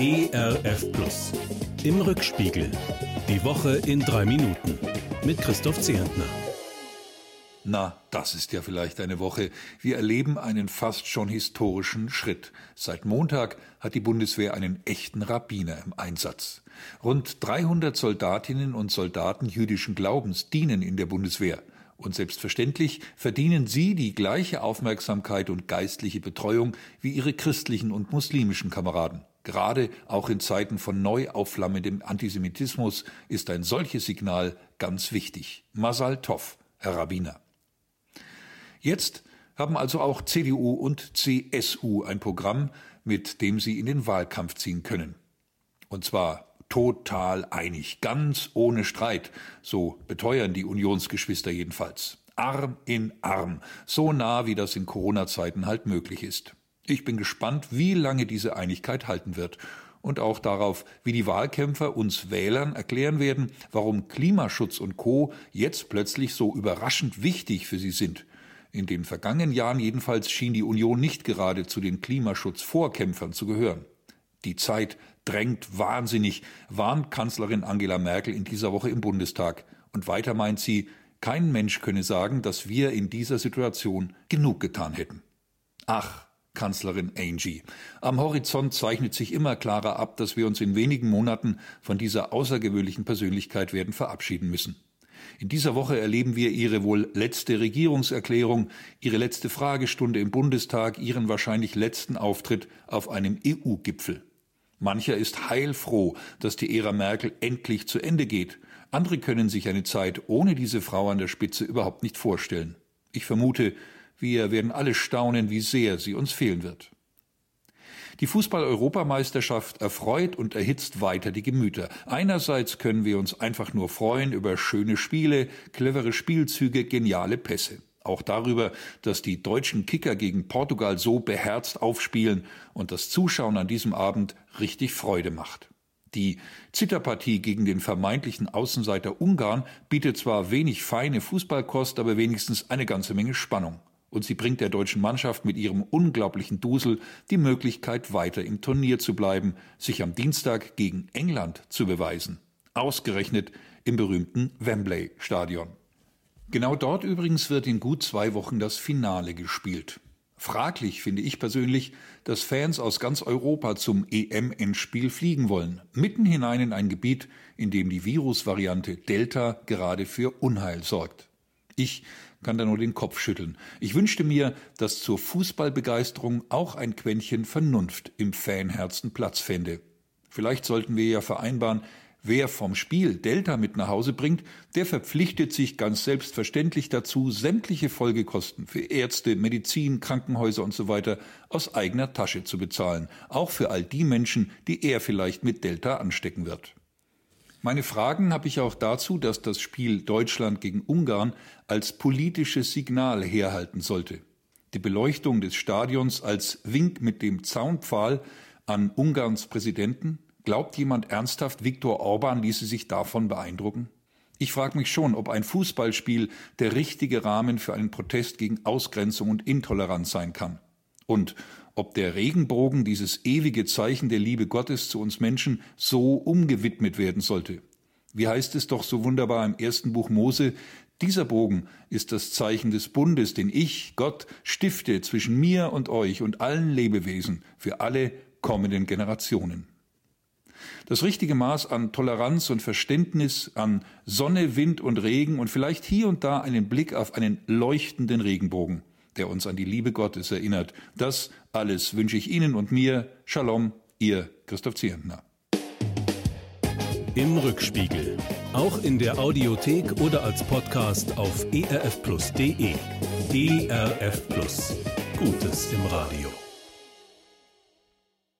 ERF Plus. Im Rückspiegel. Die Woche in drei Minuten. Mit Christoph Zehentner. Na, das ist ja vielleicht eine Woche. Wir erleben einen fast schon historischen Schritt. Seit Montag hat die Bundeswehr einen echten Rabbiner im Einsatz. Rund 300 Soldatinnen und Soldaten jüdischen Glaubens dienen in der Bundeswehr. Und selbstverständlich verdienen sie die gleiche Aufmerksamkeit und geistliche Betreuung wie ihre christlichen und muslimischen Kameraden. Gerade auch in Zeiten von neu aufflammendem Antisemitismus ist ein solches Signal ganz wichtig. Masal Tov, Herr Rabbiner. Jetzt haben also auch CDU und CSU ein Programm, mit dem sie in den Wahlkampf ziehen können. Und zwar total einig, ganz ohne Streit, so beteuern die Unionsgeschwister jedenfalls. Arm in Arm, so nah wie das in Corona-Zeiten halt möglich ist. Ich bin gespannt, wie lange diese Einigkeit halten wird und auch darauf, wie die Wahlkämpfer uns Wählern erklären werden, warum Klimaschutz und Co. jetzt plötzlich so überraschend wichtig für sie sind. In den vergangenen Jahren jedenfalls schien die Union nicht gerade zu den Klimaschutzvorkämpfern zu gehören. Die Zeit drängt wahnsinnig, warnt Kanzlerin Angela Merkel in dieser Woche im Bundestag. Und weiter meint sie, kein Mensch könne sagen, dass wir in dieser Situation genug getan hätten. Ach, Kanzlerin Angie. Am Horizont zeichnet sich immer klarer ab, dass wir uns in wenigen Monaten von dieser außergewöhnlichen Persönlichkeit werden verabschieden müssen. In dieser Woche erleben wir ihre wohl letzte Regierungserklärung, ihre letzte Fragestunde im Bundestag, ihren wahrscheinlich letzten Auftritt auf einem EU-Gipfel. Mancher ist heilfroh, dass die Ära Merkel endlich zu Ende geht. Andere können sich eine Zeit ohne diese Frau an der Spitze überhaupt nicht vorstellen. Ich vermute, wir werden alle staunen, wie sehr sie uns fehlen wird. Die Fußball-Europameisterschaft erfreut und erhitzt weiter die Gemüter. Einerseits können wir uns einfach nur freuen über schöne Spiele, clevere Spielzüge, geniale Pässe auch darüber, dass die deutschen Kicker gegen Portugal so beherzt aufspielen und das Zuschauen an diesem Abend richtig Freude macht. Die Zitterpartie gegen den vermeintlichen Außenseiter Ungarn bietet zwar wenig feine Fußballkost, aber wenigstens eine ganze Menge Spannung. Und sie bringt der deutschen Mannschaft mit ihrem unglaublichen Dusel die Möglichkeit, weiter im Turnier zu bleiben, sich am Dienstag gegen England zu beweisen. Ausgerechnet im berühmten Wembley Stadion. Genau dort übrigens wird in gut zwei Wochen das Finale gespielt. Fraglich finde ich persönlich, dass Fans aus ganz Europa zum EM-Endspiel fliegen wollen, mitten hinein in ein Gebiet, in dem die Virusvariante Delta gerade für Unheil sorgt. Ich kann da nur den Kopf schütteln. Ich wünschte mir, dass zur Fußballbegeisterung auch ein Quäntchen Vernunft im Fanherzen Platz fände. Vielleicht sollten wir ja vereinbaren, Wer vom Spiel Delta mit nach Hause bringt, der verpflichtet sich ganz selbstverständlich dazu, sämtliche Folgekosten für Ärzte, Medizin, Krankenhäuser usw. So aus eigener Tasche zu bezahlen, auch für all die Menschen, die er vielleicht mit Delta anstecken wird. Meine Fragen habe ich auch dazu, dass das Spiel Deutschland gegen Ungarn als politisches Signal herhalten sollte. Die Beleuchtung des Stadions als Wink mit dem Zaunpfahl an Ungarns Präsidenten, Glaubt jemand ernsthaft, Viktor Orban ließe sich davon beeindrucken? Ich frage mich schon, ob ein Fußballspiel der richtige Rahmen für einen Protest gegen Ausgrenzung und Intoleranz sein kann. Und ob der Regenbogen, dieses ewige Zeichen der Liebe Gottes zu uns Menschen, so umgewidmet werden sollte. Wie heißt es doch so wunderbar im ersten Buch Mose, dieser Bogen ist das Zeichen des Bundes, den ich, Gott, stifte zwischen mir und euch und allen Lebewesen für alle kommenden Generationen. Das richtige Maß an Toleranz und Verständnis, an Sonne, Wind und Regen und vielleicht hier und da einen Blick auf einen leuchtenden Regenbogen, der uns an die Liebe Gottes erinnert. Das alles wünsche ich Ihnen und mir. Shalom, Ihr Christoph Zierentner. Im Rückspiegel. Auch in der Audiothek oder als Podcast auf erfplus.de. ERF Plus. Gutes im Radio.